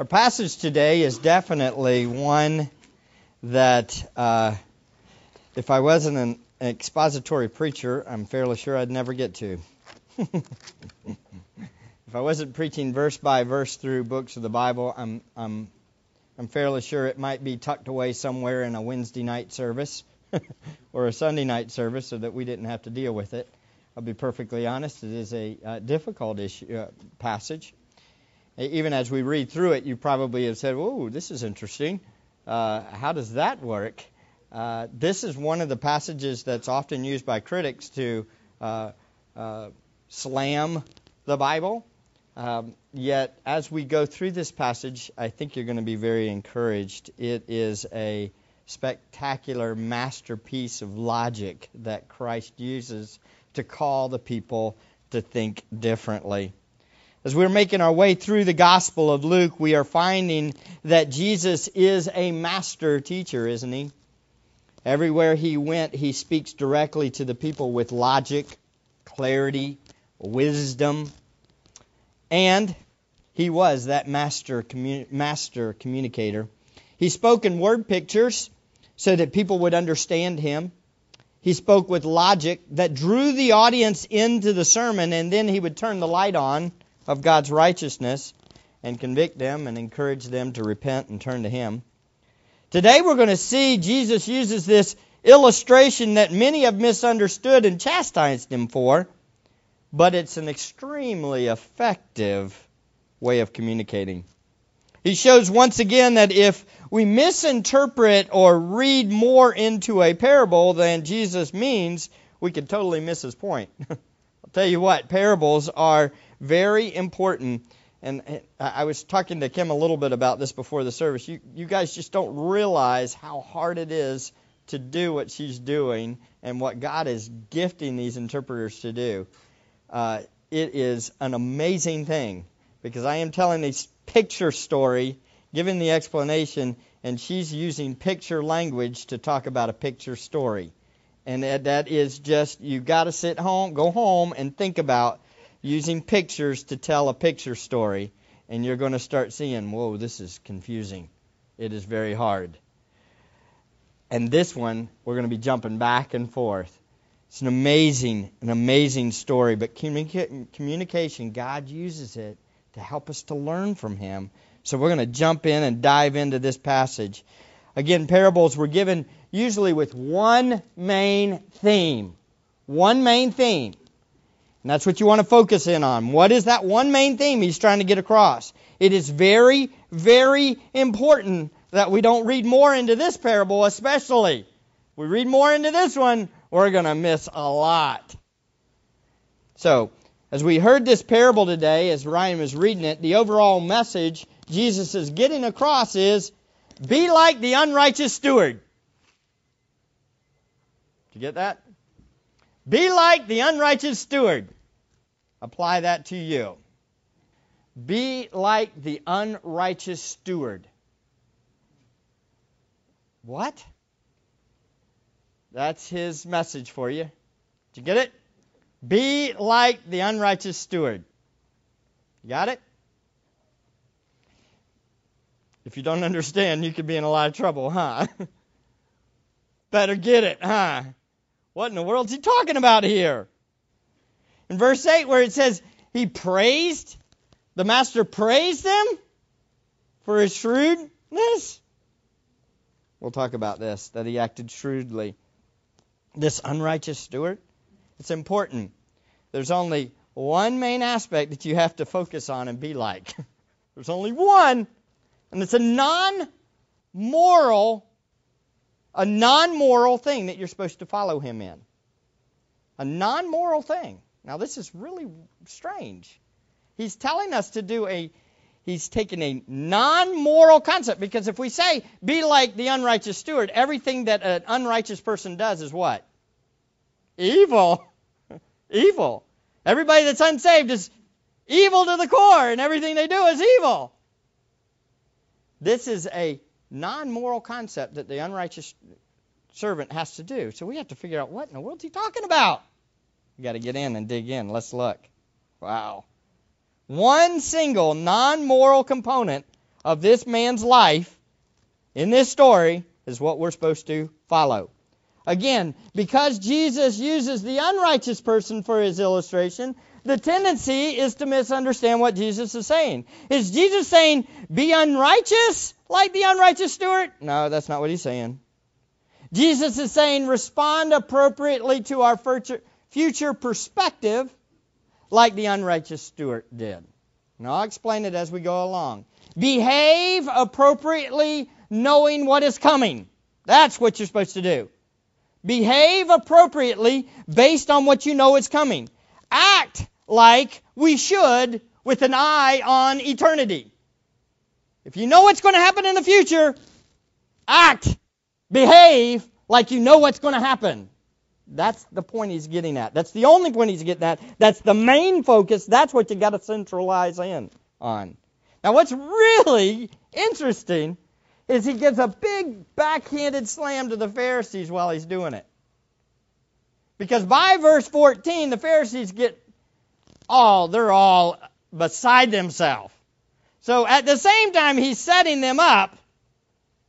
Our passage today is definitely one that, uh, if I wasn't an expository preacher, I'm fairly sure I'd never get to. if I wasn't preaching verse by verse through books of the Bible, I'm, I'm, I'm fairly sure it might be tucked away somewhere in a Wednesday night service or a Sunday night service so that we didn't have to deal with it. I'll be perfectly honest, it is a uh, difficult issue, uh, passage. Even as we read through it, you probably have said, "Oh, this is interesting. Uh, how does that work?" Uh, this is one of the passages that's often used by critics to uh, uh, slam the Bible. Um, yet, as we go through this passage, I think you're going to be very encouraged. It is a spectacular masterpiece of logic that Christ uses to call the people to think differently. As we're making our way through the Gospel of Luke, we are finding that Jesus is a master teacher, isn't he? Everywhere he went, he speaks directly to the people with logic, clarity, wisdom, and he was that master, commun- master communicator. He spoke in word pictures so that people would understand him. He spoke with logic that drew the audience into the sermon, and then he would turn the light on of God's righteousness and convict them and encourage them to repent and turn to Him. Today we're going to see Jesus uses this illustration that many have misunderstood and chastised Him for, but it's an extremely effective way of communicating. He shows once again that if we misinterpret or read more into a parable than Jesus means, we could totally miss his point. Tell you what, parables are very important. And I was talking to Kim a little bit about this before the service. You, you guys just don't realize how hard it is to do what she's doing and what God is gifting these interpreters to do. Uh, it is an amazing thing because I am telling this picture story, giving the explanation, and she's using picture language to talk about a picture story. And that, is just, you've got to sit home, go home, and think about using pictures to tell a picture story, and you're going to start seeing, whoa, this is confusing. It is very hard. And this one, we're going to be jumping back and forth. It's an amazing, an amazing story, but communica- communication, God uses it to help us to learn from Him. So we're going to jump in and dive into this passage. Again, parables were given usually with one main theme. One main theme. And that's what you want to focus in on. What is that one main theme he's trying to get across? It is very, very important that we don't read more into this parable, especially. We read more into this one, we're going to miss a lot. So, as we heard this parable today, as Ryan was reading it, the overall message Jesus is getting across is be like the unrighteous steward. You get that? Be like the unrighteous steward. Apply that to you. Be like the unrighteous steward. What? That's his message for you. Did you get it? Be like the unrighteous steward. You got it? If you don't understand, you could be in a lot of trouble, huh? Better get it, huh? What in the world's he talking about here? In verse 8, where it says, He praised, the master praised them for his shrewdness. We'll talk about this, that he acted shrewdly. This unrighteous steward, it's important. There's only one main aspect that you have to focus on and be like. There's only one, and it's a non moral a non moral thing that you're supposed to follow him in. A non moral thing. Now, this is really strange. He's telling us to do a, he's taking a non moral concept because if we say, be like the unrighteous steward, everything that an unrighteous person does is what? Evil. evil. Everybody that's unsaved is evil to the core, and everything they do is evil. This is a non moral concept that the unrighteous servant has to do. So we have to figure out what in the world is he talking about? You got to get in and dig in. Let's look. Wow. One single non moral component of this man's life in this story is what we're supposed to follow. Again, because Jesus uses the unrighteous person for his illustration, the tendency is to misunderstand what Jesus is saying. Is Jesus saying, be unrighteous like the unrighteous steward? No, that's not what he's saying. Jesus is saying, respond appropriately to our future perspective like the unrighteous steward did. Now, I'll explain it as we go along. Behave appropriately knowing what is coming. That's what you're supposed to do. Behave appropriately based on what you know is coming. Act like we should with an eye on eternity. If you know what's going to happen in the future, act, behave like you know what's going to happen. That's the point he's getting at. That's the only point he's getting at. That's the main focus. That's what you got to centralize in on. Now, what's really interesting is he gives a big backhanded slam to the Pharisees while he's doing it. Because by verse 14, the Pharisees get all, they're all beside themselves. So at the same time, he's setting them up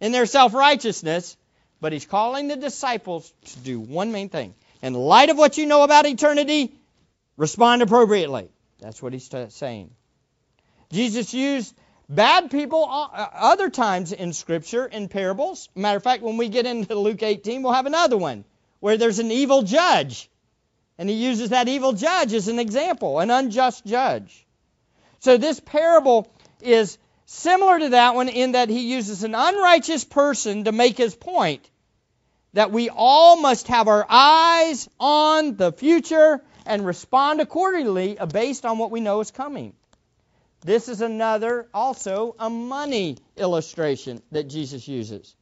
in their self righteousness, but he's calling the disciples to do one main thing. In light of what you know about eternity, respond appropriately. That's what he's t- saying. Jesus used bad people uh, other times in Scripture, in parables. Matter of fact, when we get into Luke 18, we'll have another one where there's an evil judge. And he uses that evil judge as an example, an unjust judge. So this parable is similar to that one in that he uses an unrighteous person to make his point that we all must have our eyes on the future and respond accordingly uh, based on what we know is coming. This is another, also, a money illustration that Jesus uses.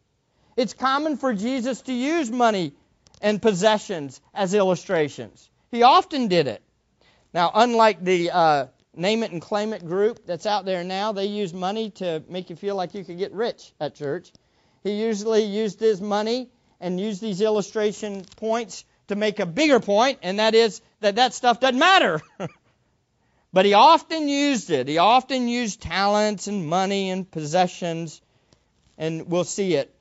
It's common for Jesus to use money and possessions as illustrations. He often did it. Now, unlike the uh, name it and claim it group that's out there now, they use money to make you feel like you could get rich at church. He usually used his money and used these illustration points to make a bigger point, and that is that that stuff doesn't matter. but he often used it. He often used talents and money and possessions, and we'll see it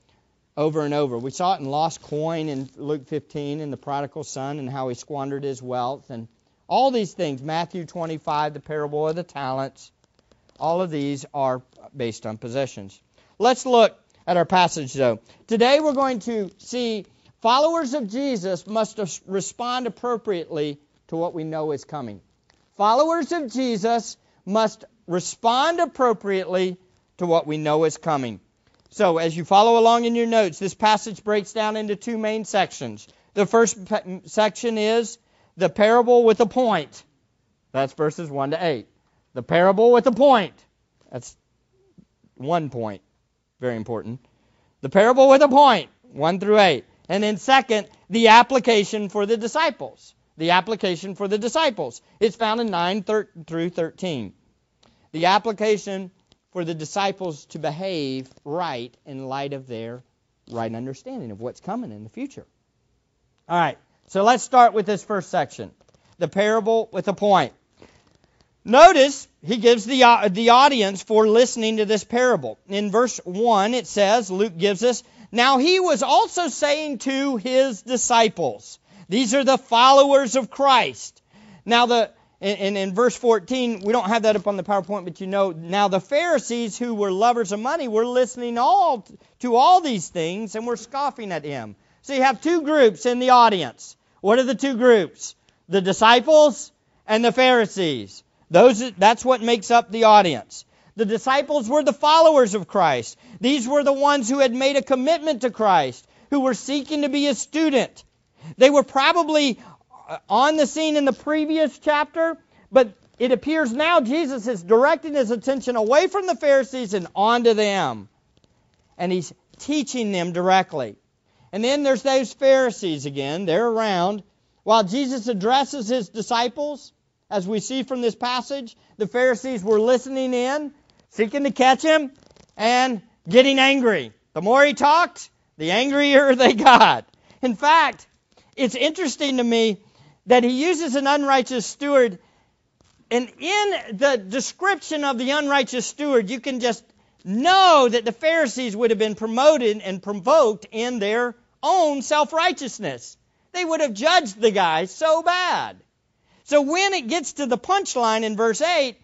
over and over. We saw it in lost coin in Luke 15 and the prodigal son and how he squandered his wealth and all these things. Matthew 25, the parable of the talents. All of these are based on possessions. Let's look at our passage though. Today we're going to see followers of Jesus must respond appropriately to what we know is coming. Followers of Jesus must respond appropriately to what we know is coming. So, as you follow along in your notes, this passage breaks down into two main sections. The first section is the parable with a point. That's verses 1 to 8. The parable with a point. That's one point. Very important. The parable with a point. 1 through 8. And then, second, the application for the disciples. The application for the disciples. It's found in 9 through 13. The application for the disciples to behave right in light of their right understanding of what's coming in the future. All right, so let's start with this first section the parable with a point. Notice he gives the, uh, the audience for listening to this parable. In verse 1, it says, Luke gives us, Now he was also saying to his disciples, these are the followers of Christ. Now, the and, in verse 14, we don't have that up on the PowerPoint, but you know, now the Pharisees who were lovers of money were listening all to all these things and were scoffing at him. So you have two groups in the audience. What are the two groups? The disciples and the Pharisees. Those, that's what makes up the audience. The disciples were the followers of Christ. These were the ones who had made a commitment to Christ, who were seeking to be a student. They were probably Uh, on the scene in the previous chapter, but it appears now Jesus is directing his attention away from the Pharisees and onto them. And he's teaching them directly. And then there's those Pharisees again. They're around. While Jesus addresses his disciples, as we see from this passage, the Pharisees were listening in, seeking to catch him, and getting angry. The more he talked, the angrier they got. In fact, it's interesting to me that he uses an unrighteous steward. And in the description of the unrighteous steward, you can just know that the Pharisees would have been promoted and provoked in their own self righteousness. They would have judged the guy so bad. So when it gets to the punchline in verse 8,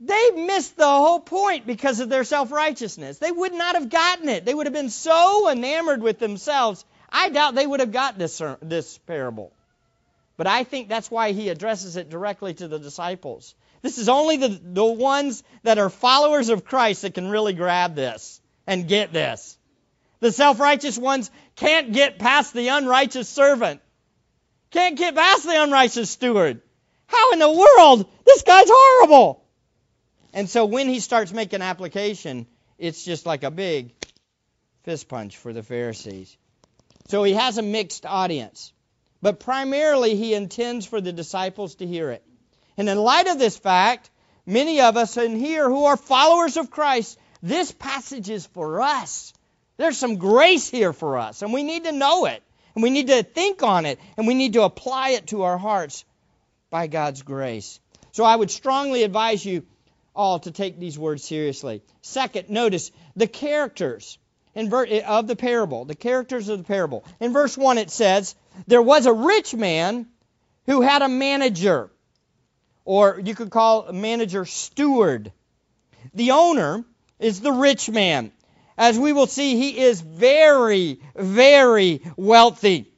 they missed the whole point because of their self righteousness. They would not have gotten it. They would have been so enamored with themselves. I doubt they would have got this, this parable. But I think that's why he addresses it directly to the disciples. This is only the, the ones that are followers of Christ that can really grab this and get this. The self righteous ones can't get past the unrighteous servant, can't get past the unrighteous steward. How in the world? This guy's horrible. And so when he starts making application, it's just like a big fist punch for the Pharisees. So he has a mixed audience. But primarily, he intends for the disciples to hear it. And in light of this fact, many of us in here who are followers of Christ, this passage is for us. There's some grace here for us, and we need to know it, and we need to think on it, and we need to apply it to our hearts by God's grace. So I would strongly advise you all to take these words seriously. Second, notice the characters of the parable, the characters of the parable. In verse 1 it says, There was a rich man who had a manager, or you could call a manager steward. The owner is the rich man. As we will see, he is very, very wealthy,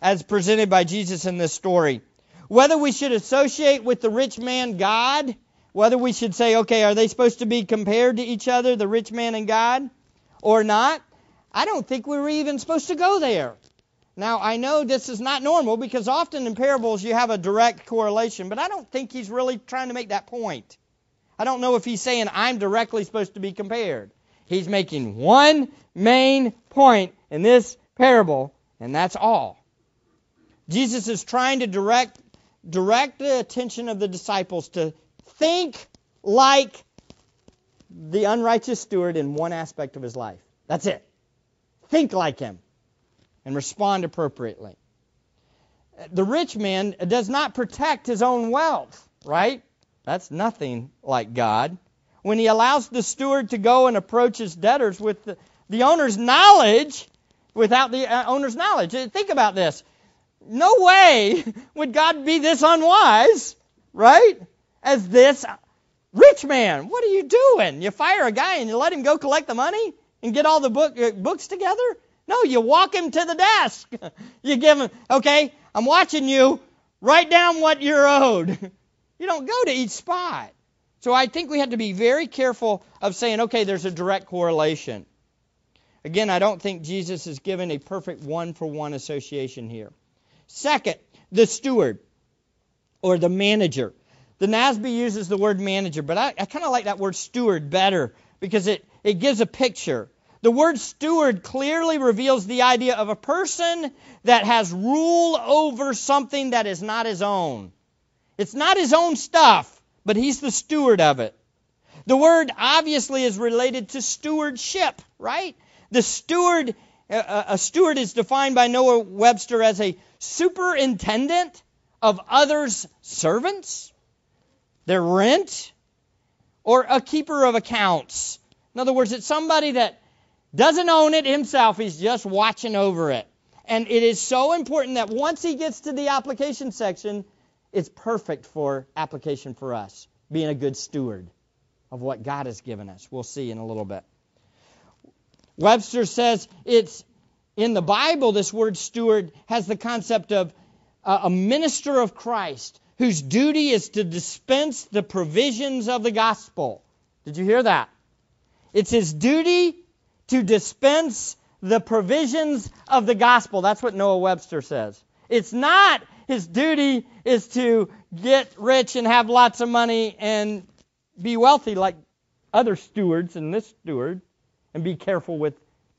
as presented by Jesus in this story. Whether we should associate with the rich man God, whether we should say, okay, are they supposed to be compared to each other, the rich man and God? or not, I don't think we were even supposed to go there. Now, I know this is not normal because often in parables you have a direct correlation, but I don't think he's really trying to make that point. I don't know if he's saying I'm directly supposed to be compared. He's making one main point in this parable, and that's all. Jesus is trying to direct direct the attention of the disciples to think like the unrighteous steward in one aspect of his life. That's it. Think like him and respond appropriately. The rich man does not protect his own wealth, right? That's nothing like God. When he allows the steward to go and approach his debtors with the, the owner's knowledge, without the uh, owner's knowledge. Think about this. No way would God be this unwise, right? As this Rich man, what are you doing? You fire a guy and you let him go collect the money and get all the book, uh, books together? No, you walk him to the desk. you give him, okay, I'm watching you. Write down what you're owed. you don't go to each spot. So I think we have to be very careful of saying, okay, there's a direct correlation. Again, I don't think Jesus is given a perfect one for one association here. Second, the steward or the manager. The NASB uses the word manager, but I, I kind of like that word steward better because it, it gives a picture. The word steward clearly reveals the idea of a person that has rule over something that is not his own. It's not his own stuff, but he's the steward of it. The word obviously is related to stewardship, right? The steward, uh, uh, a steward is defined by Noah Webster as a superintendent of others' servants their rent, or a keeper of accounts. In other words, it's somebody that doesn't own it himself, he's just watching over it. And it is so important that once he gets to the application section, it's perfect for application for us, being a good steward of what God has given us. We'll see in a little bit. Webster says it's in the Bible, this word steward has the concept of a minister of Christ whose duty is to dispense the provisions of the gospel. Did you hear that? It's his duty to dispense the provisions of the gospel. That's what Noah Webster says. It's not his duty is to get rich and have lots of money and be wealthy like other stewards and this steward and be careful with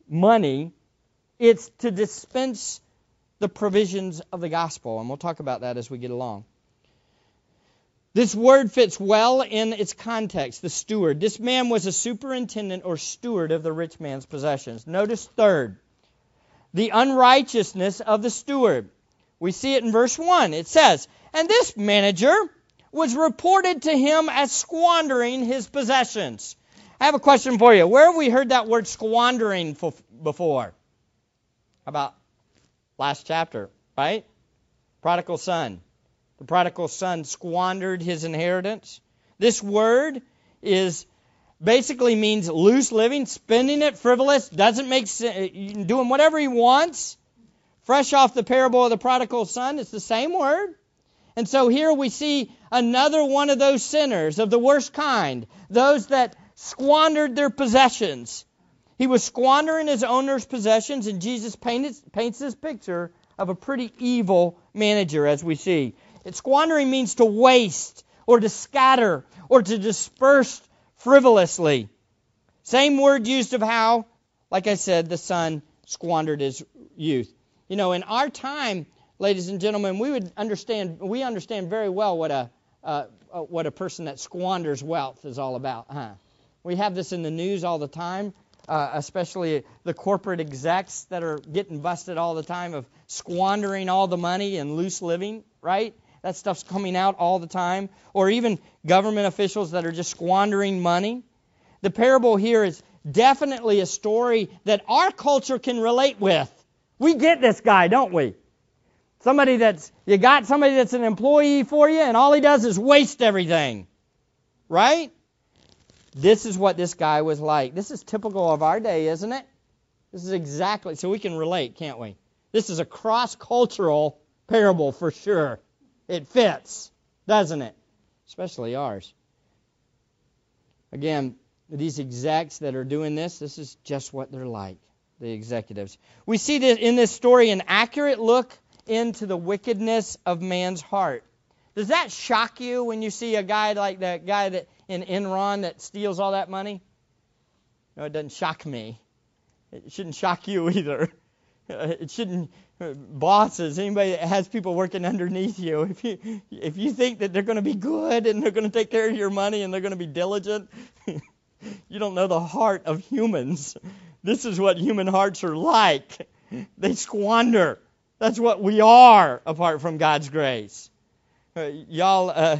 money. It's to dispense the provisions of the gospel. And we'll talk about that as we get along. This word fits well in its context, the steward. This man was a superintendent or steward of the rich man's possessions. Notice third, the unrighteousness of the steward. We see it in verse 1. It says, And this manager was reported to him as squandering his possessions. I have a question for you. Where have we heard that word squandering before? About last chapter, right? Prodigal son. The prodigal son squandered his inheritance. This word is basically means loose living, spending it frivolous, doesn't make sense, uh, doing whatever he wants. Fresh off the parable of the prodigal son, it's the same word. And so here we see another one of those sinners of the worst kind, those that squandered their possessions. He was squandering his owner's possessions, and Jesus paints, paints this picture of a pretty evil manager, as we see. It, squandering means to waste, or to scatter, or to disperse frivolously. Same word used of how, like I said, the son squandered his youth. You know, in our time, ladies and gentlemen, we would understand, we understand very well what a, uh, what a person that squanders wealth is all about, huh? We have this in the news all the time, uh, especially the corporate execs that are getting busted all the time of squandering all the money and loose living, right? That stuff's coming out all the time. Or even government officials that are just squandering money. The parable here is definitely a story that our culture can relate with. We get this guy, don't we? Somebody that's, you got somebody that's an employee for you, and all he does is waste everything. Right? This is what this guy was like. This is typical of our day, isn't it? This is exactly, so we can relate, can't we? This is a cross cultural parable for sure. It fits, doesn't it? Especially ours. Again, these execs that are doing this, this is just what they're like, the executives. We see this in this story an accurate look into the wickedness of man's heart. Does that shock you when you see a guy like that guy that in Enron that steals all that money? No, it doesn't shock me. It shouldn't shock you either. It shouldn't bosses, anybody that has people working underneath you, if you if you think that they're going to be good and they're going to take care of your money and they're going to be diligent, you don't know the heart of humans. This is what human hearts are like. They squander. That's what we are apart from God's grace. Uh, y'all uh,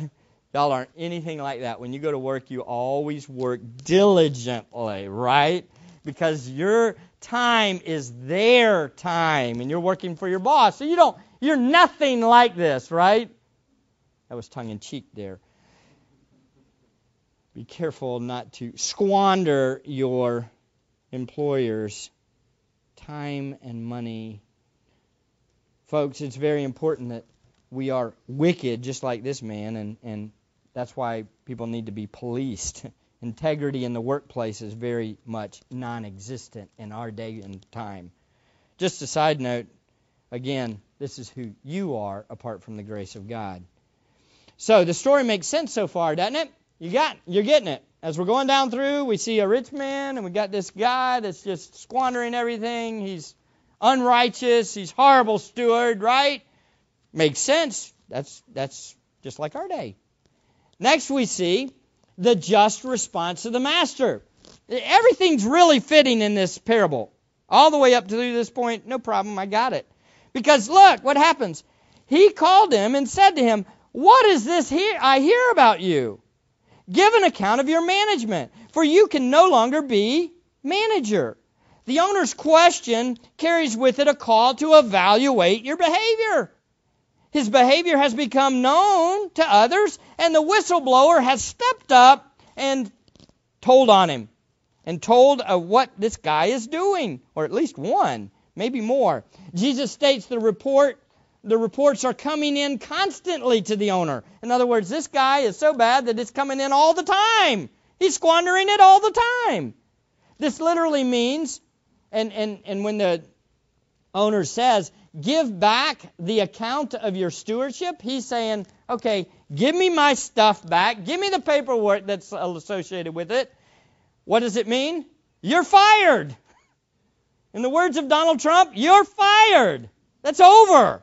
y'all aren't anything like that. When you go to work, you always work diligently, right? Because you're time is their time and you're working for your boss. So you don't you're nothing like this, right? That was tongue in cheek there. Be careful not to squander your employer's time and money. Folks, it's very important that we are wicked just like this man and, and that's why people need to be policed. Integrity in the workplace is very much non existent in our day and time. Just a side note again, this is who you are apart from the grace of God. So the story makes sense so far, doesn't it? You got you're getting it. As we're going down through, we see a rich man and we got this guy that's just squandering everything. He's unrighteous, he's horrible steward, right? Makes sense. That's that's just like our day. Next we see the just response of the master. Everything's really fitting in this parable. All the way up to this point, no problem, I got it. Because look what happens. He called him and said to him, What is this here I hear about you? Give an account of your management, for you can no longer be manager. The owner's question carries with it a call to evaluate your behavior. His behavior has become known to others, and the whistleblower has stepped up and told on him and told of what this guy is doing, or at least one, maybe more. Jesus states the report the reports are coming in constantly to the owner. In other words, this guy is so bad that it's coming in all the time. He's squandering it all the time. This literally means, and, and, and when the owner says, give back the account of your stewardship, he's saying, okay, give me my stuff back. Give me the paperwork that's associated with it. What does it mean? You're fired. In the words of Donald Trump, you're fired. That's over.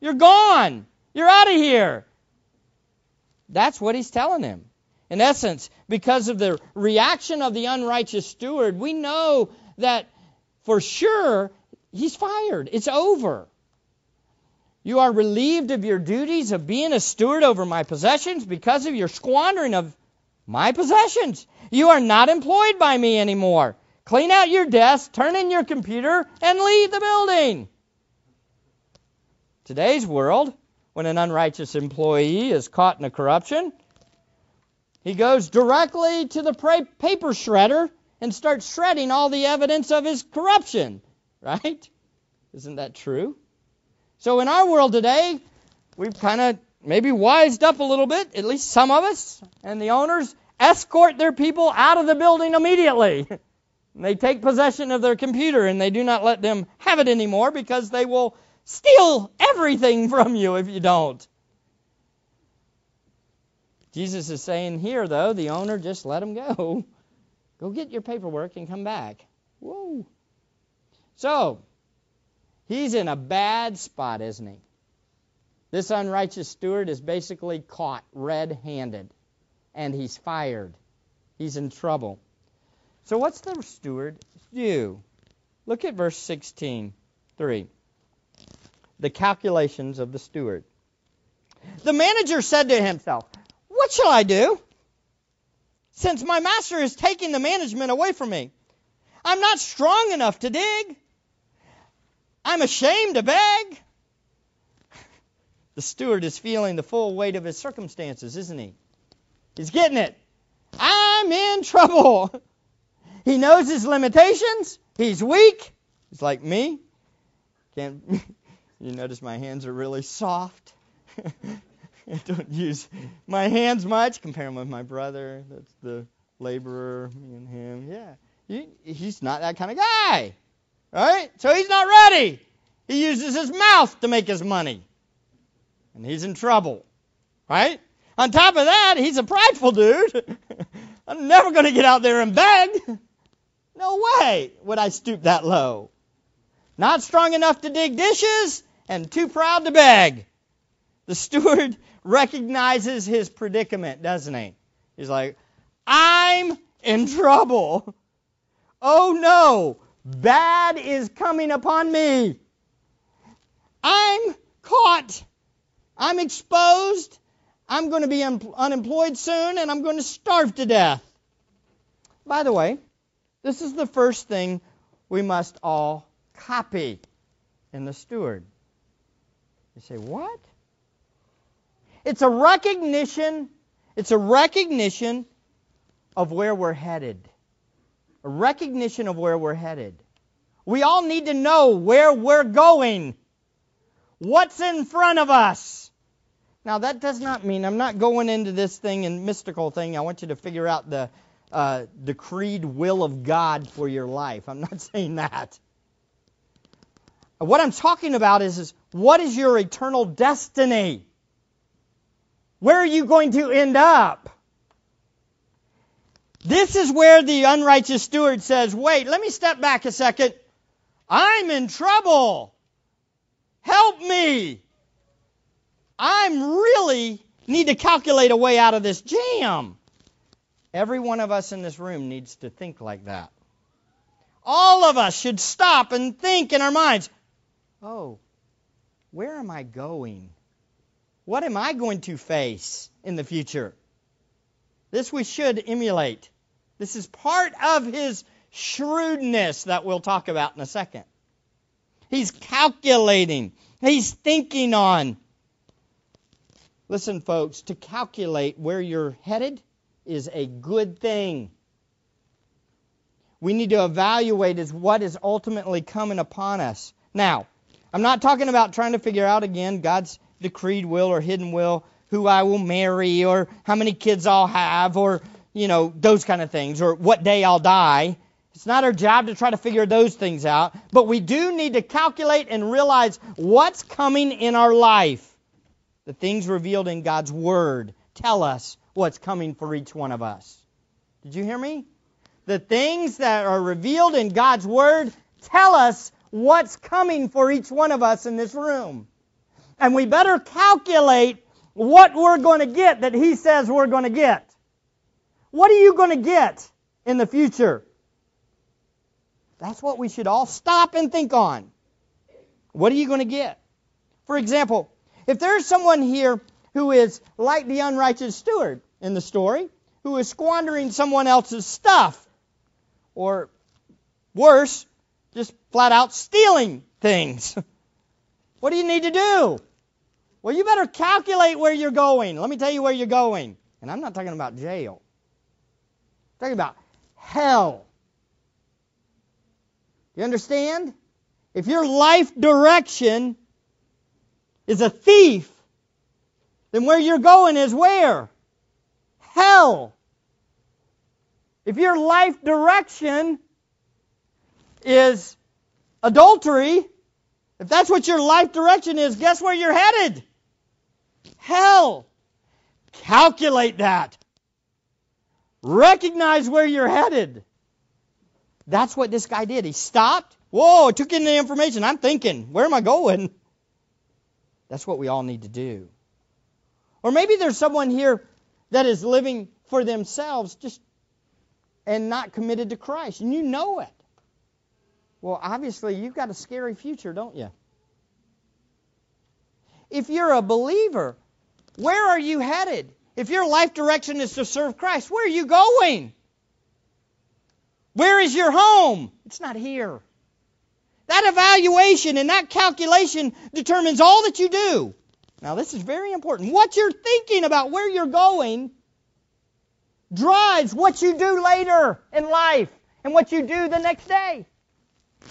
You're gone. You're out of here. That's what he's telling him. In essence, because of the reaction of the unrighteous steward, we know that for sure he's fired. It's over. You are relieved of your duties of being a steward over my possessions because of your squandering of my possessions. You are not employed by me anymore. Clean out your desk, turn in your computer, and leave the building. Today's world, when an unrighteous employee is caught in a corruption, he goes directly to the paper shredder and starts shredding all the evidence of his corruption. Right? Isn't that true? So in our world today, we've kind of maybe wised up a little bit, at least some of us, and the owners escort their people out of the building immediately. they take possession of their computer and they do not let them have it anymore because they will steal everything from you if you don't. Jesus is saying here, though, the owner just let him go. Go get your paperwork and come back. Whoa. So, he's in a bad spot, isn't he? This unrighteous steward is basically caught red handed and he's fired. He's in trouble. So, what's the steward do? Look at verse 16, 3. The calculations of the steward. The manager said to himself, What shall I do? Since my master is taking the management away from me, I'm not strong enough to dig. I'm ashamed to beg. The steward is feeling the full weight of his circumstances, isn't he? He's getting it. I'm in trouble. He knows his limitations. He's weak. He's like me. Can't you notice my hands are really soft? I don't use my hands much. Compare him with my brother. That's the laborer, me and him. Yeah. He, he's not that kind of guy. Right? So he's not ready. He uses his mouth to make his money and he's in trouble. Right? On top of that, he's a prideful dude. I'm never going to get out there and beg. No way would I stoop that low. Not strong enough to dig dishes and too proud to beg. The steward recognizes his predicament, doesn't he? He's like, I'm in trouble. Oh no, bad is coming upon me. I'm caught I'm exposed. I'm going to be un- unemployed soon, and I'm going to starve to death. By the way, this is the first thing we must all copy in the steward. You say, what? It's a recognition, it's a recognition of where we're headed. A recognition of where we're headed. We all need to know where we're going. What's in front of us? Now, that does not mean I'm not going into this thing and mystical thing. I want you to figure out the uh, decreed will of God for your life. I'm not saying that. What I'm talking about is, is what is your eternal destiny? Where are you going to end up? This is where the unrighteous steward says, Wait, let me step back a second. I'm in trouble. Help me. I'm really need to calculate a way out of this jam. Every one of us in this room needs to think like that. All of us should stop and think in our minds, oh, where am I going? What am I going to face in the future? This we should emulate. This is part of his shrewdness that we'll talk about in a second. He's calculating, he's thinking on Listen, folks, to calculate where you're headed is a good thing. We need to evaluate is what is ultimately coming upon us. Now, I'm not talking about trying to figure out again God's decreed will or hidden will, who I will marry or how many kids I'll have or, you know, those kind of things or what day I'll die. It's not our job to try to figure those things out, but we do need to calculate and realize what's coming in our life. The things revealed in God's Word tell us what's coming for each one of us. Did you hear me? The things that are revealed in God's Word tell us what's coming for each one of us in this room. And we better calculate what we're going to get that He says we're going to get. What are you going to get in the future? That's what we should all stop and think on. What are you going to get? For example, if there's someone here who is like the unrighteous steward in the story, who is squandering someone else's stuff. Or worse, just flat out stealing things. what do you need to do? Well, you better calculate where you're going. Let me tell you where you're going. And I'm not talking about jail. I'm talking about hell. You understand? If your life direction is a thief, then where you're going is where? Hell. If your life direction is adultery, if that's what your life direction is, guess where you're headed? Hell. Calculate that. Recognize where you're headed. That's what this guy did. He stopped. Whoa, took in the information. I'm thinking, where am I going? That's what we all need to do. Or maybe there's someone here that is living for themselves just and not committed to Christ, and you know it. Well, obviously, you've got a scary future, don't you? If you're a believer, where are you headed? If your life direction is to serve Christ, where are you going? Where is your home? It's not here. That evaluation and that calculation determines all that you do. Now, this is very important. What you're thinking about where you're going drives what you do later in life and what you do the next day.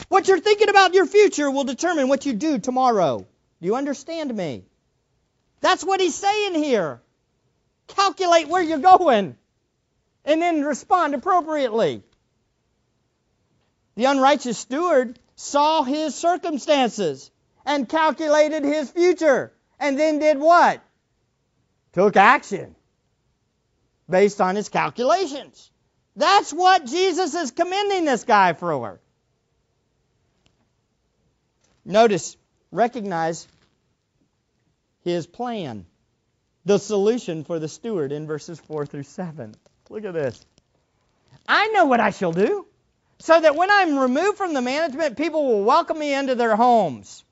What you're thinking about your future will determine what you do tomorrow. Do you understand me? That's what he's saying here. Calculate where you're going and then respond appropriately. The unrighteous steward saw his circumstances and calculated his future and then did what? Took action based on his calculations. That's what Jesus is commending this guy for. Notice, recognize his plan, the solution for the steward in verses 4 through 7. Look at this. I know what I shall do, so that when I'm removed from the management, people will welcome me into their homes.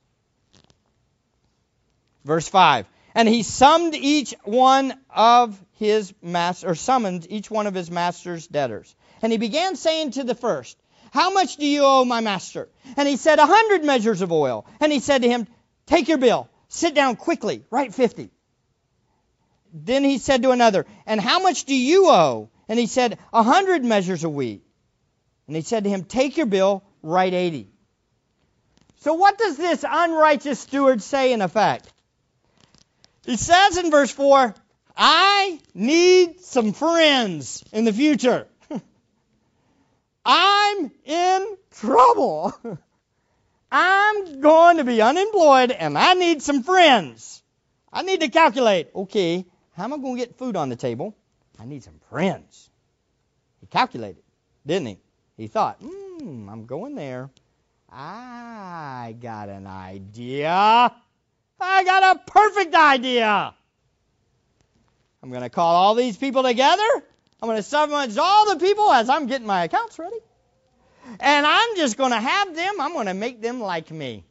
Verse 5. And he summed each one of his master, or summoned each one of his master's debtors. And he began saying to the first, how much do you owe my master? And he said, A hundred measures of oil. And he said to him, Take your bill, sit down quickly, write fifty. Then he said to another, And how much do you owe? And he said, A hundred measures of wheat. And he said to him, Take your bill, write eighty. So what does this unrighteous steward say in effect? He says in verse 4, I need some friends in the future. I'm in trouble. I'm going to be unemployed and I need some friends. I need to calculate, okay, how am I going to get food on the table? I need some friends. He calculated, didn't he? He thought, hmm, I'm going there. I got an idea. I got a perfect idea. I'm going to call all these people together I'm going to summons all the people as I'm getting my accounts ready. And I'm just going to have them, I'm going to make them like me.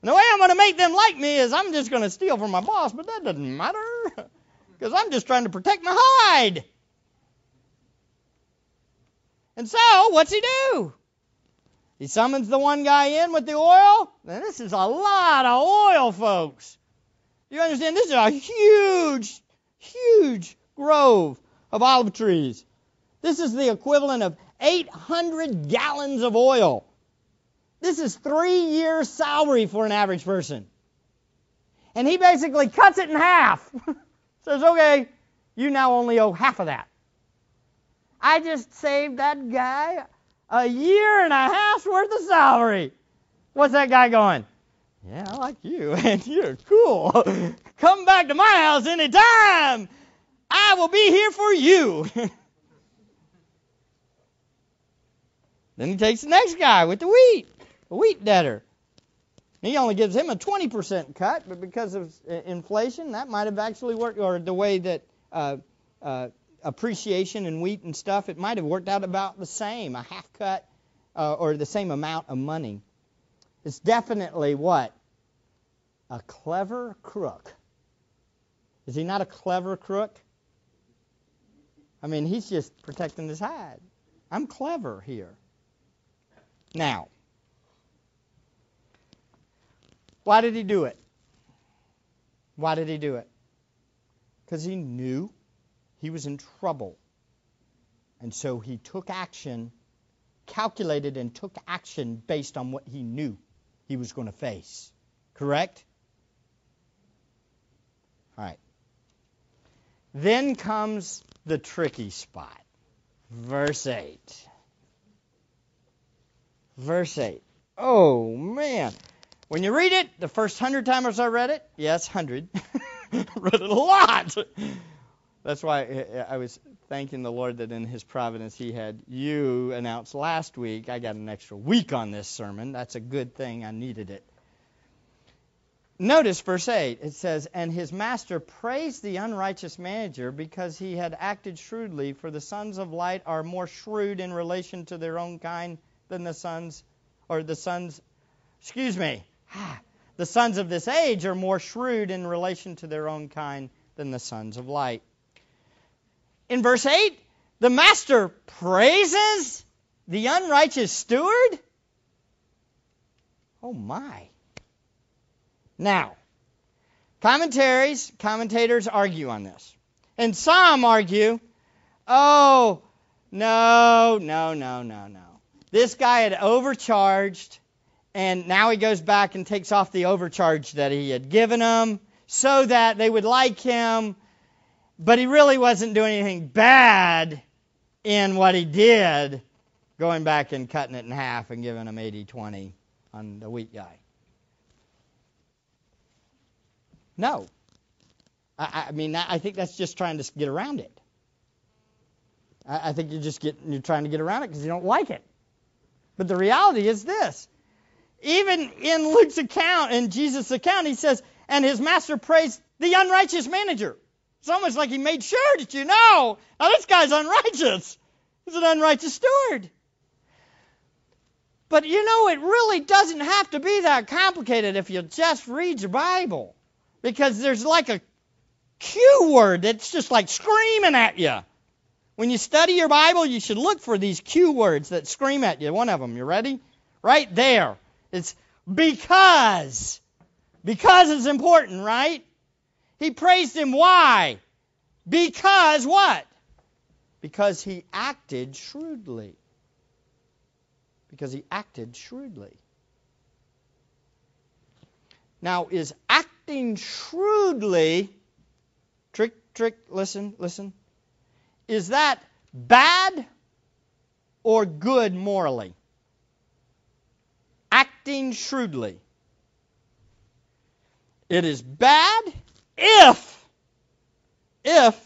And the way I'm going to make them like me is I'm just going to steal from my boss, but that doesn't matter because I'm just trying to protect my hide. And so, what's he do? He summons the one guy in with the oil. Now, this is a lot of oil, folks. You understand? This is a huge, huge grove of olive trees. This is the equivalent of 800 gallons of oil. This is three years' salary for an average person. And he basically cuts it in half. Says, okay, you now only owe half of that. I just saved that guy a year and a half's worth of salary. What's that guy going? Yeah, I like you, and you're cool. Come back to my house anytime. I will be here for you. then he takes the next guy with the wheat, the wheat debtor. He only gives him a 20% cut, but because of inflation, that might have actually worked, or the way that uh, uh, appreciation in wheat and stuff, it might have worked out about the same, a half cut uh, or the same amount of money. It's definitely what? A clever crook. Is he not a clever crook? I mean, he's just protecting his hide. I'm clever here. Now, why did he do it? Why did he do it? Because he knew he was in trouble. And so he took action, calculated and took action based on what he knew he was going to face. Correct? All right. Then comes the tricky spot. Verse 8. Verse 8. Oh, man. When you read it, the first hundred times I read it, yes, hundred, read it a lot. That's why I was thanking the Lord that in His providence He had you announce last week. I got an extra week on this sermon. That's a good thing. I needed it. Notice verse 8. It says, And his master praised the unrighteous manager because he had acted shrewdly, for the sons of light are more shrewd in relation to their own kind than the sons, or the sons, excuse me, ah, the sons of this age are more shrewd in relation to their own kind than the sons of light. In verse 8, the master praises the unrighteous steward? Oh my. Now, commentaries, commentators argue on this. And some argue, oh, no, no, no, no, no. This guy had overcharged, and now he goes back and takes off the overcharge that he had given them so that they would like him, but he really wasn't doing anything bad in what he did, going back and cutting it in half and giving him 80 20 on the wheat guy. No. I, I mean, I think that's just trying to get around it. I, I think you're just getting, you're trying to get around it because you don't like it. But the reality is this. Even in Luke's account, in Jesus' account, he says, and his master praised the unrighteous manager. It's almost like he made sure that you know, now this guy's unrighteous. He's an unrighteous steward. But you know, it really doesn't have to be that complicated if you just read your Bible because there's like a key word that's just like screaming at you. When you study your Bible, you should look for these key words that scream at you. One of them, you ready? Right there. It's because. Because is important, right? He praised him. Why? Because what? Because he acted shrewdly. Because he acted shrewdly. Now, is acting shrewdly, trick, trick, listen, listen, is that bad or good morally? Acting shrewdly. It is bad if, if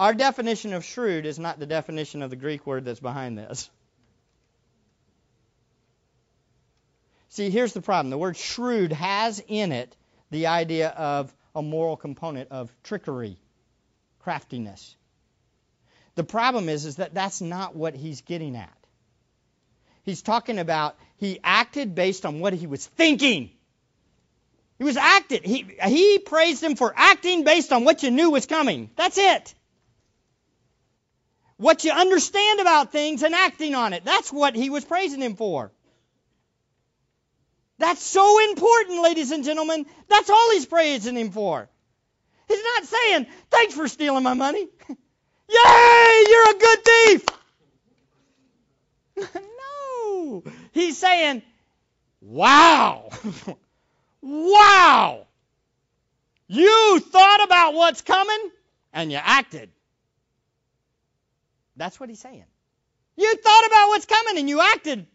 our definition of shrewd is not the definition of the Greek word that's behind this. See, here's the problem. The word shrewd has in it the idea of a moral component of trickery, craftiness. The problem is, is that that's not what he's getting at. He's talking about he acted based on what he was thinking. He was acted. He, he praised him for acting based on what you knew was coming. That's it. What you understand about things and acting on it. That's what he was praising him for. That's so important, ladies and gentlemen. That's all he's praising him for. He's not saying, thanks for stealing my money. Yay, you're a good thief. no. He's saying, wow. wow. You thought about what's coming and you acted. That's what he's saying. You thought about what's coming and you acted.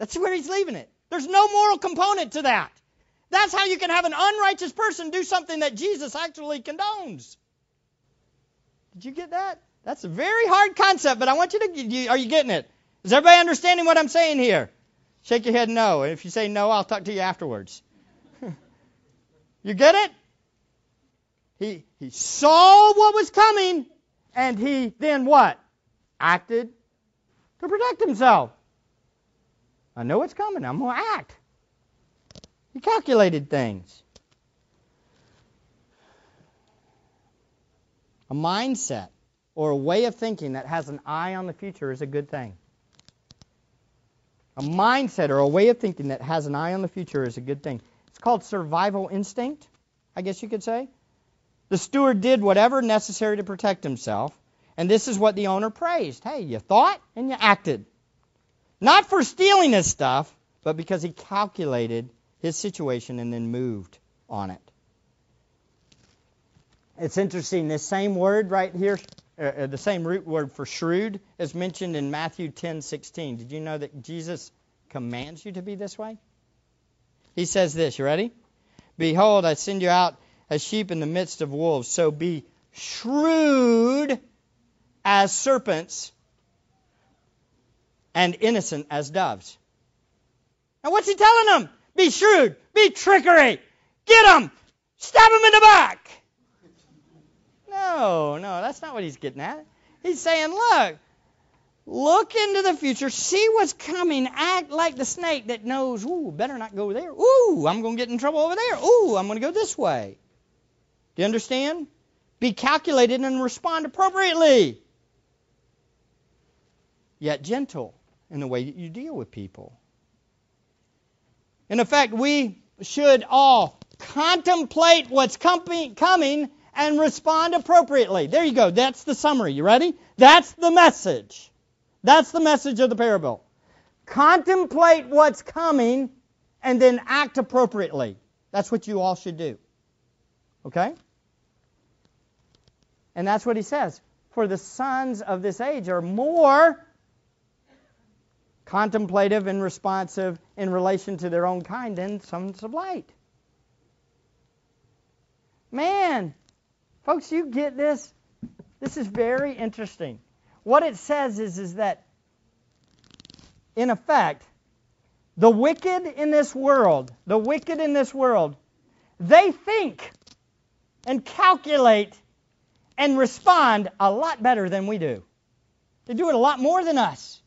That's where he's leaving it. There's no moral component to that. That's how you can have an unrighteous person do something that Jesus actually condones. Did you get that? That's a very hard concept, but I want you to. Are you getting it? Is everybody understanding what I'm saying here? Shake your head no. And if you say no, I'll talk to you afterwards. you get it? He, he saw what was coming, and he then what? Acted to protect himself. I know it's coming. I'm going to act. He calculated things. A mindset or a way of thinking that has an eye on the future is a good thing. A mindset or a way of thinking that has an eye on the future is a good thing. It's called survival instinct, I guess you could say. The steward did whatever necessary to protect himself, and this is what the owner praised. Hey, you thought and you acted. Not for stealing his stuff, but because he calculated his situation and then moved on it. It's interesting, this same word right here, uh, uh the same root word for shrewd, is mentioned in Matthew 10:16. Did you know that Jesus commands you to be this way? He says this, you ready? Behold, I send you out as sheep in the midst of wolves, so be shrewd as serpents and innocent as doves. Now, what's he telling them? Be shrewd, be trickery, get them, stab them in the back. No, no, that's not what he's getting at. He's saying, look, look into the future, see what's coming, act like the snake that knows, ooh, better not go there. Ooh, I'm going to get in trouble over there. Ooh, I'm going to go this way. Do you understand? Be calculated and respond appropriately. Yet gentle in the way that you deal with people. And In fact, we should all contemplate what's coming and respond appropriately. There you go. That's the summary. You ready? That's the message. That's the message of the parable. Contemplate what's coming and then act appropriately. That's what you all should do. Okay? And that's what he says. For the sons of this age are more contemplative and responsive in relation to their own kind than sons of light. Man, folks, you get this? This is very interesting. What it says is, is that, in effect, the wicked in this world, the wicked in this world, they think and calculate and respond a lot better than we do. They do it a lot more than us.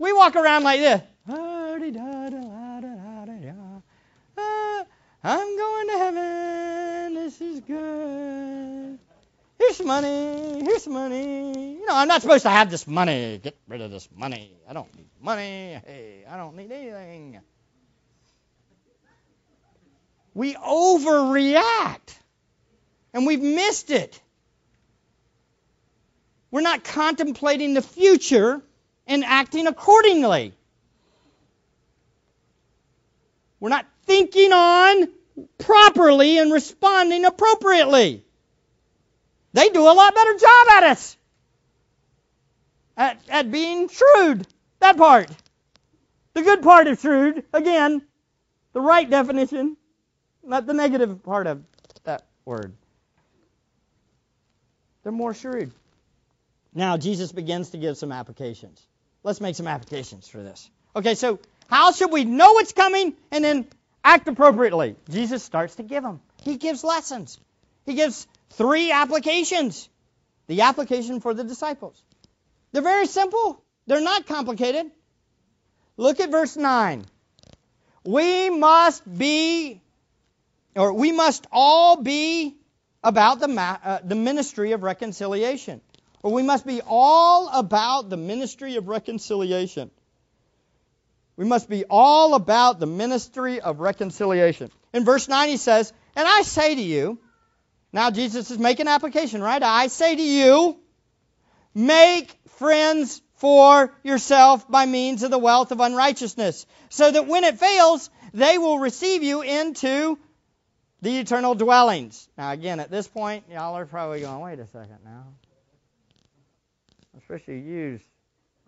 We walk around like this. I'm going to heaven. This is good. Here's money. Here's money. You know, I'm not supposed to have this money. Get rid of this money. I don't need money. Hey, I don't need anything. We overreact. And we've missed it. We're not contemplating the future and acting accordingly. We're not thinking on properly and responding appropriately. They do a lot better job at us. At, at being shrewd. That part. The good part of shrewd, again, the right definition, not the negative part of that word. They're more shrewd. Now, Jesus begins to give some applications. Let's make some applications for this. Okay, so how should we know it's coming and then act appropriately? Jesus starts to give them. He gives lessons. He gives three applications. The application for the disciples. They're very simple. They're not complicated. Look at verse 9. We must be, or we must all be about the, uh, the ministry of reconciliation. Or we must be all about the ministry of reconciliation. We must be all about the ministry of reconciliation. In verse 9, he says, And I say to you, now Jesus is making application, right? I say to you, make friends for yourself by means of the wealth of unrighteousness, so that when it fails, they will receive you into the eternal dwellings. Now, again, at this point, y'all are probably going, wait a second now especially use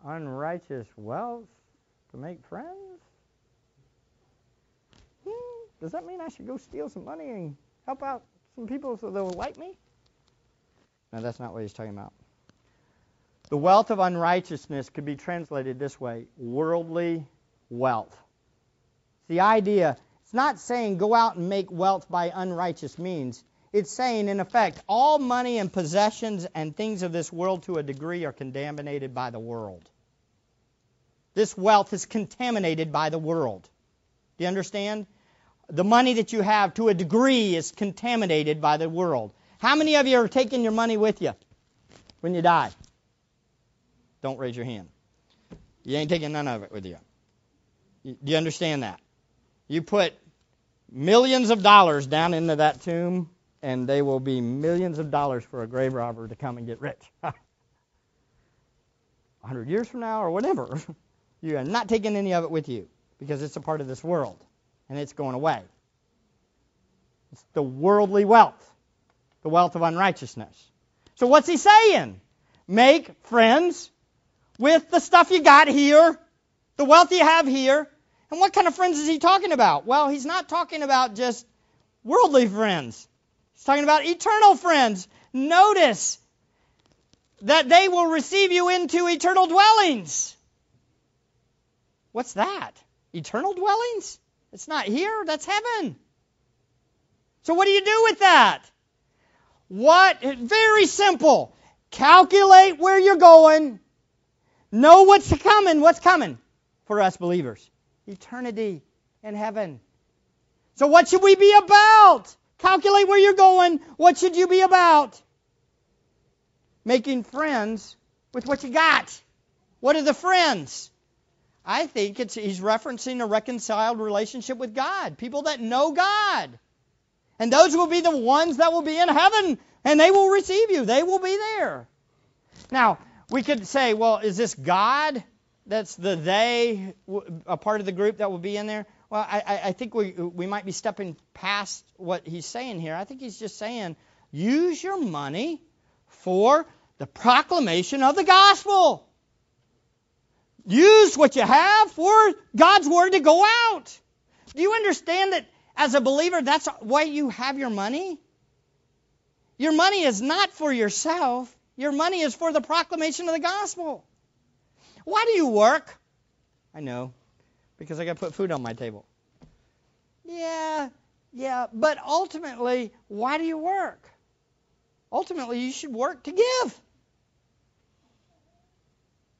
unrighteous wealth to make friends? Hmm, does that mean I should go steal some money and help out some people so they'll like me? No, that's not what he's talking about. The wealth of unrighteousness could be translated this way worldly wealth. It's the idea, it's not saying go out and make wealth by unrighteous means. It's saying, in effect, all money and possessions and things of this world to a degree are contaminated by the world. This wealth is contaminated by the world. Do you understand? The money that you have to a degree is contaminated by the world. How many of you are taking your money with you when you die? Don't raise your hand. You ain't taking none of it with you. Do you understand that? You put millions of dollars down into that tomb, and they will be millions of dollars for a grave robber to come and get rich. A hundred years from now, or whatever, you are not taking any of it with you because it's a part of this world, and it's going away. It's the worldly wealth, the wealth of unrighteousness. So what's he saying? Make friends with the stuff you got here, the wealth you have here. And what kind of friends is he talking about? Well, he's not talking about just worldly friends. He's talking about eternal friends. Notice that they will receive you into eternal dwellings. What's that? Eternal dwellings? It's not here, that's heaven. So what do you do with that? What? Very simple. Calculate where you're going. Know what's coming. What's coming for us believers? Eternity in heaven. So what should we be about? Calculate where you're going. What should you be about? Making friends with what you got. What are the friends? I think it's he's referencing a reconciled relationship with God. People that know God. And those will be the ones that will be in heaven, and they will receive you. They will be there. Now, we could say, well, is this God? That's the they, a part of the group that will be in there. Well, I, I think we we might be stepping past what he's saying here. I think he's just saying, use your money for the proclamation of the gospel. Use what you have for God's word to go out. Do you understand that as a believer, that's why you have your money. Your money is not for yourself, your money is for the proclamation of the gospel. Why do you work? I know, because I got to put food on my table. Yeah, yeah, but ultimately, why do you work? Ultimately, you should work to give.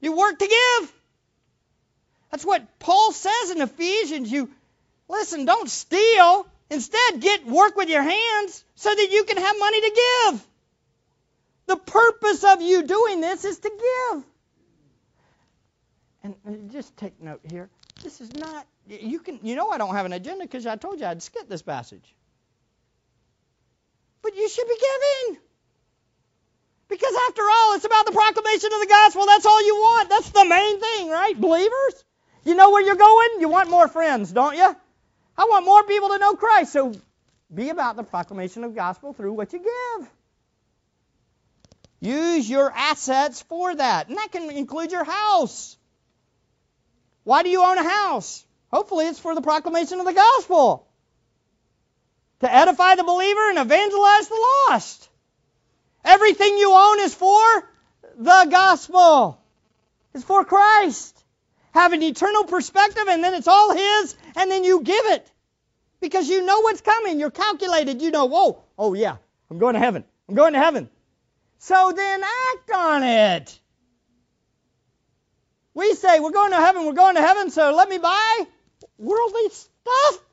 You work to give. That's what Paul says in Ephesians. You Listen, don't steal. Instead, get work with your hands so that you can have money to give. The purpose of you doing this is to give. And uh, just take note here. This is not you can you know I don't have an agenda because I told you I'd skip this passage. But you should be giving. Because after all, it's about the proclamation of the gospel. That's all you want. That's the main thing, right? Believers? You know where you're going? You want more friends, don't you? I want more people to know Christ. So be about the proclamation of gospel through what you give. Use your assets for that. And that can include your house. Why do you own a house? Hopefully, it's for the proclamation of the gospel. To edify the believer and evangelize the lost. Everything you own is for the gospel. It's for Christ have an eternal perspective, and then it's all His, and then you give it. Because you know what's coming. You're calculated. You know, whoa, oh yeah, I'm going to heaven. I'm going to heaven. So then act on it. We say, we're going to heaven, we're going to heaven, so let me buy worldly stuff.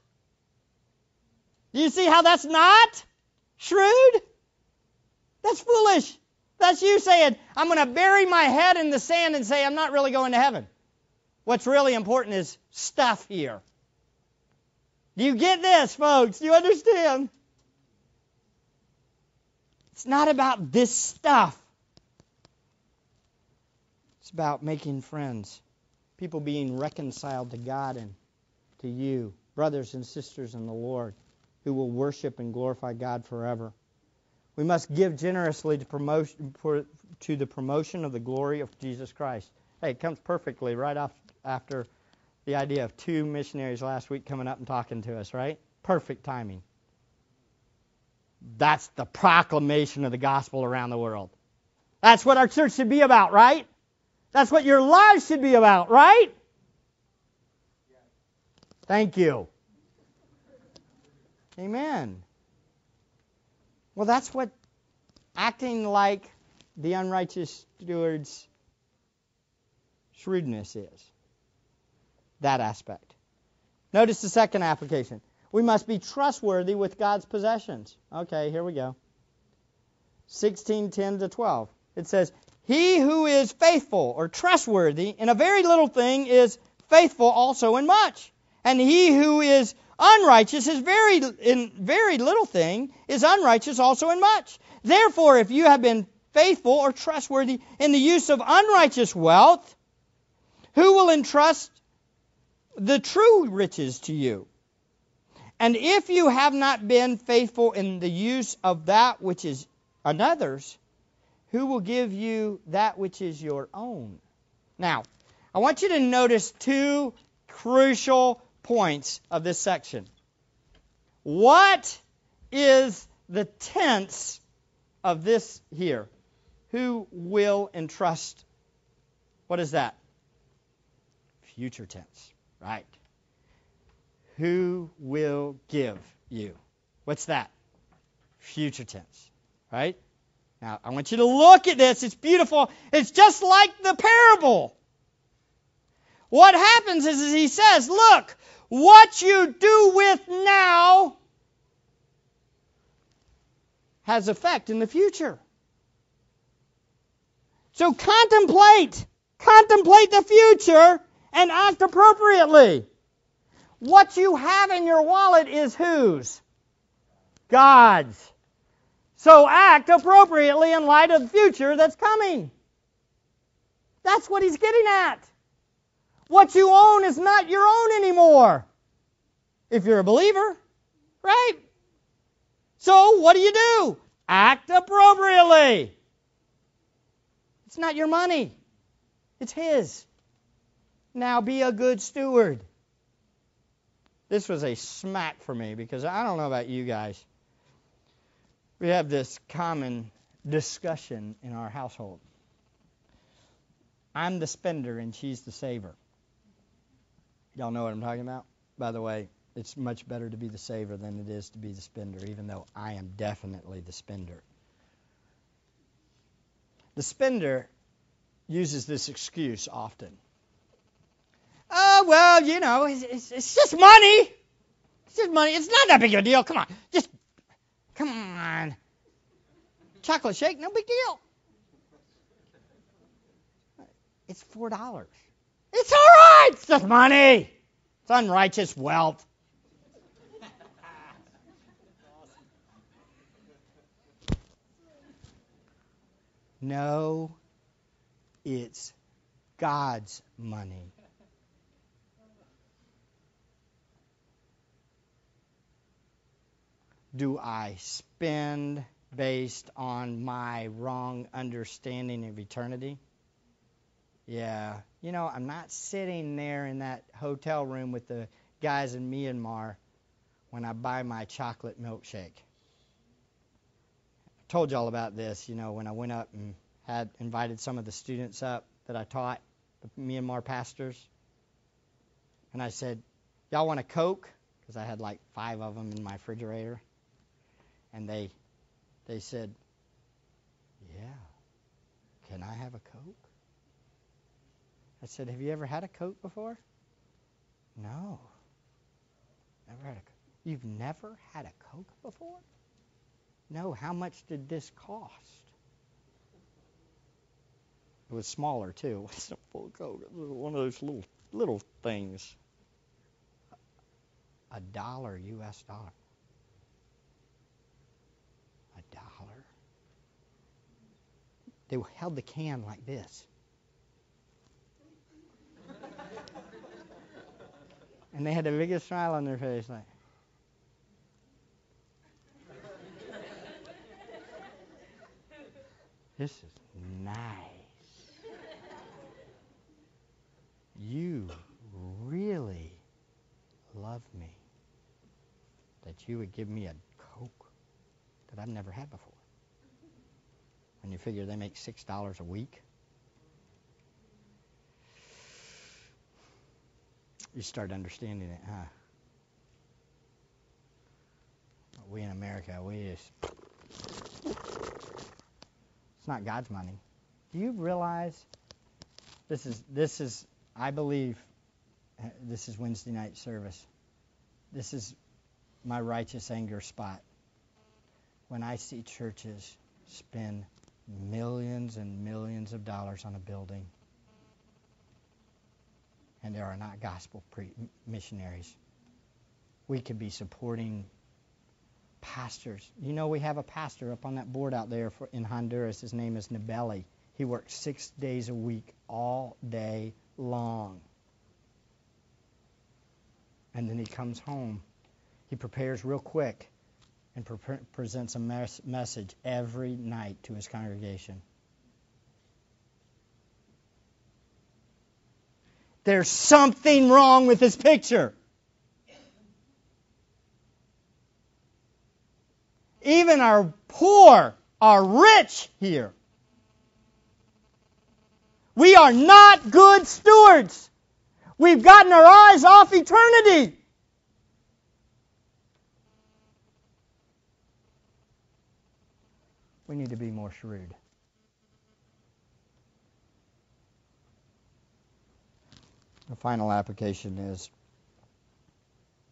Do you see how that's not shrewd? That's foolish. That's you saying, I'm going to bury my head in the sand and say, I'm not really going to heaven. What's really important is stuff here. Do you get this, folks? Do you understand? It's not about this stuff. It's about making friends, people being reconciled to God and to you, brothers and sisters in the Lord, who will worship and glorify God forever. We must give generously to, promotion, to the promotion of the glory of Jesus Christ. Hey, it comes perfectly right off after the idea of two missionaries last week coming up and talking to us, right? Perfect timing. That's the proclamation of the gospel around the world. That's what our church should be about, right? That's what your life should be about, right? Thank you. Amen. Well, that's what acting like the unrighteous steward's shrewdness is that aspect. Notice the second application. We must be trustworthy with God's possessions. Okay, here we go. 16:10 to 12. It says, He who is faithful or trustworthy in a very little thing is faithful also in much. And he who is unrighteous is very in very little thing is unrighteous also in much. Therefore, if you have been faithful or trustworthy in the use of unrighteous wealth, who will entrust the true riches to you? And if you have not been faithful in the use of that which is another's, who will give you that which is your own? Now, I want you to notice two crucial points of this section. What is the tense of this here? Who will entrust? What is that? Future tense, right? Who will give you? What's that? Future tense, right? Now, I want you to look at this. It's beautiful. It's just like the parable. What happens is, is he says, look, what you do with now has effect in the future. So contemplate, contemplate the future and act appropriately. What you have in your wallet is whose? God's. So act appropriately in light of the future that's coming. That's what he's getting at. What you own is not your own anymore. If you're a believer, right? So what do you do? Act appropriately. It's not your money. It's his. Now be a good steward. This was a smack for me because I don't know about you guys. We have this common discussion in our household. I'm the spender and she's the saver. Y'all know what I'm talking about? By the way, it's much better to be the saver than it is to be the spender, even though I am definitely the spender. The spender uses this excuse often. Oh, well, you know, it's, it's, it's just money. It's just money. It's not that big of a deal. Come on. Just, come on. Chocolate shake, no big deal. It's $4. It's all right. It's just money. It's unrighteous wealth. No, it's God's money. Do I spend based on my wrong understanding of eternity? Yeah. You know, I'm not sitting there in that hotel room with the guys in Myanmar when I buy my chocolate milkshake. I told you all about this, you know, when I went up and had invited some of the students up that I taught, the Myanmar pastors. And I said, Y'all want a Coke? Because I had like five of them in my refrigerator. And they they said, Yeah. Can I have a Coke? I said, Have you ever had a Coke before? No. Never had a Coke. You've never had a Coke before? No. How much did this cost? It was smaller too. It wasn't a full Coke. It was one of those little little things. A dollar U.S. dollar. A dollar. They held the can like this. and they had the biggest smile on their face, like. This is nice. You really love me. That you would give me a Coke that I've never had before. When you figure they make $6 a week. you start understanding it, huh? We in America, we just. It's not God's money. Do you realize this is this is I believe this is Wednesday night service. This is my righteous anger spot. When I see churches spend millions and millions of dollars on a building and there are not gospel pre- missionaries. We could be supporting pastors. You know, we have a pastor up on that board out there for, in Honduras. His name is Nabelli. He works six days a week, all day long. And then he comes home. He prepares real quick and pre- presents a mes- message every night to his congregation. There's something wrong with this picture. Even our poor are rich here. We are not good stewards. We've gotten our eyes off eternity. We need to be more shrewd. The final application is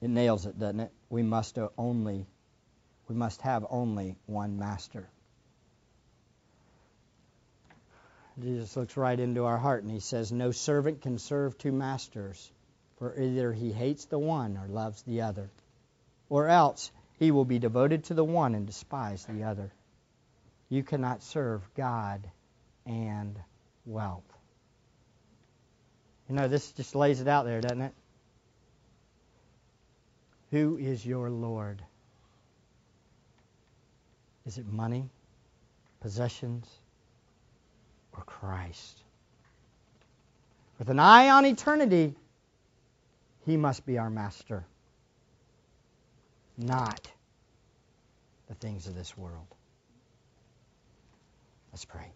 it nails it, doesn't it? We must only we must have only one master. Jesus looks right into our heart and he says, No servant can serve two masters, for either he hates the one or loves the other, or else he will be devoted to the one and despise the other. You cannot serve God and wealth. You know, this just lays it out there, doesn't it? Who is your Lord? Is it money, possessions, or Christ? With an eye on eternity, He must be our master, not the things of this world. Let's pray.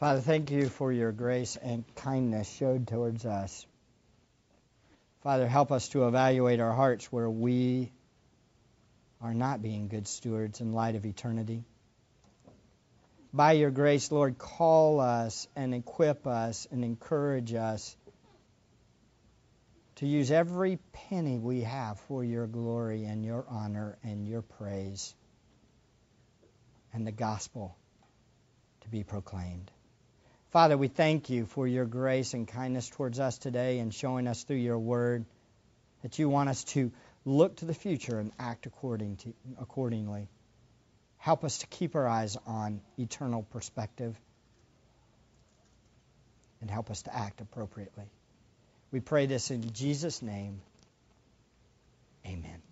Father, thank you for your grace and kindness showed towards us. Father, help us to evaluate our hearts where we are not being good stewards in light of eternity. By your grace, Lord, call us and equip us and encourage us to use every penny we have for your glory and your honor and your praise and the gospel to be proclaimed. Father, we thank you for your grace and kindness towards us today and showing us through your word that you want us to look to the future and act according to, accordingly. Help us to keep our eyes on eternal perspective and help us to act appropriately. We pray this in Jesus' name. Amen.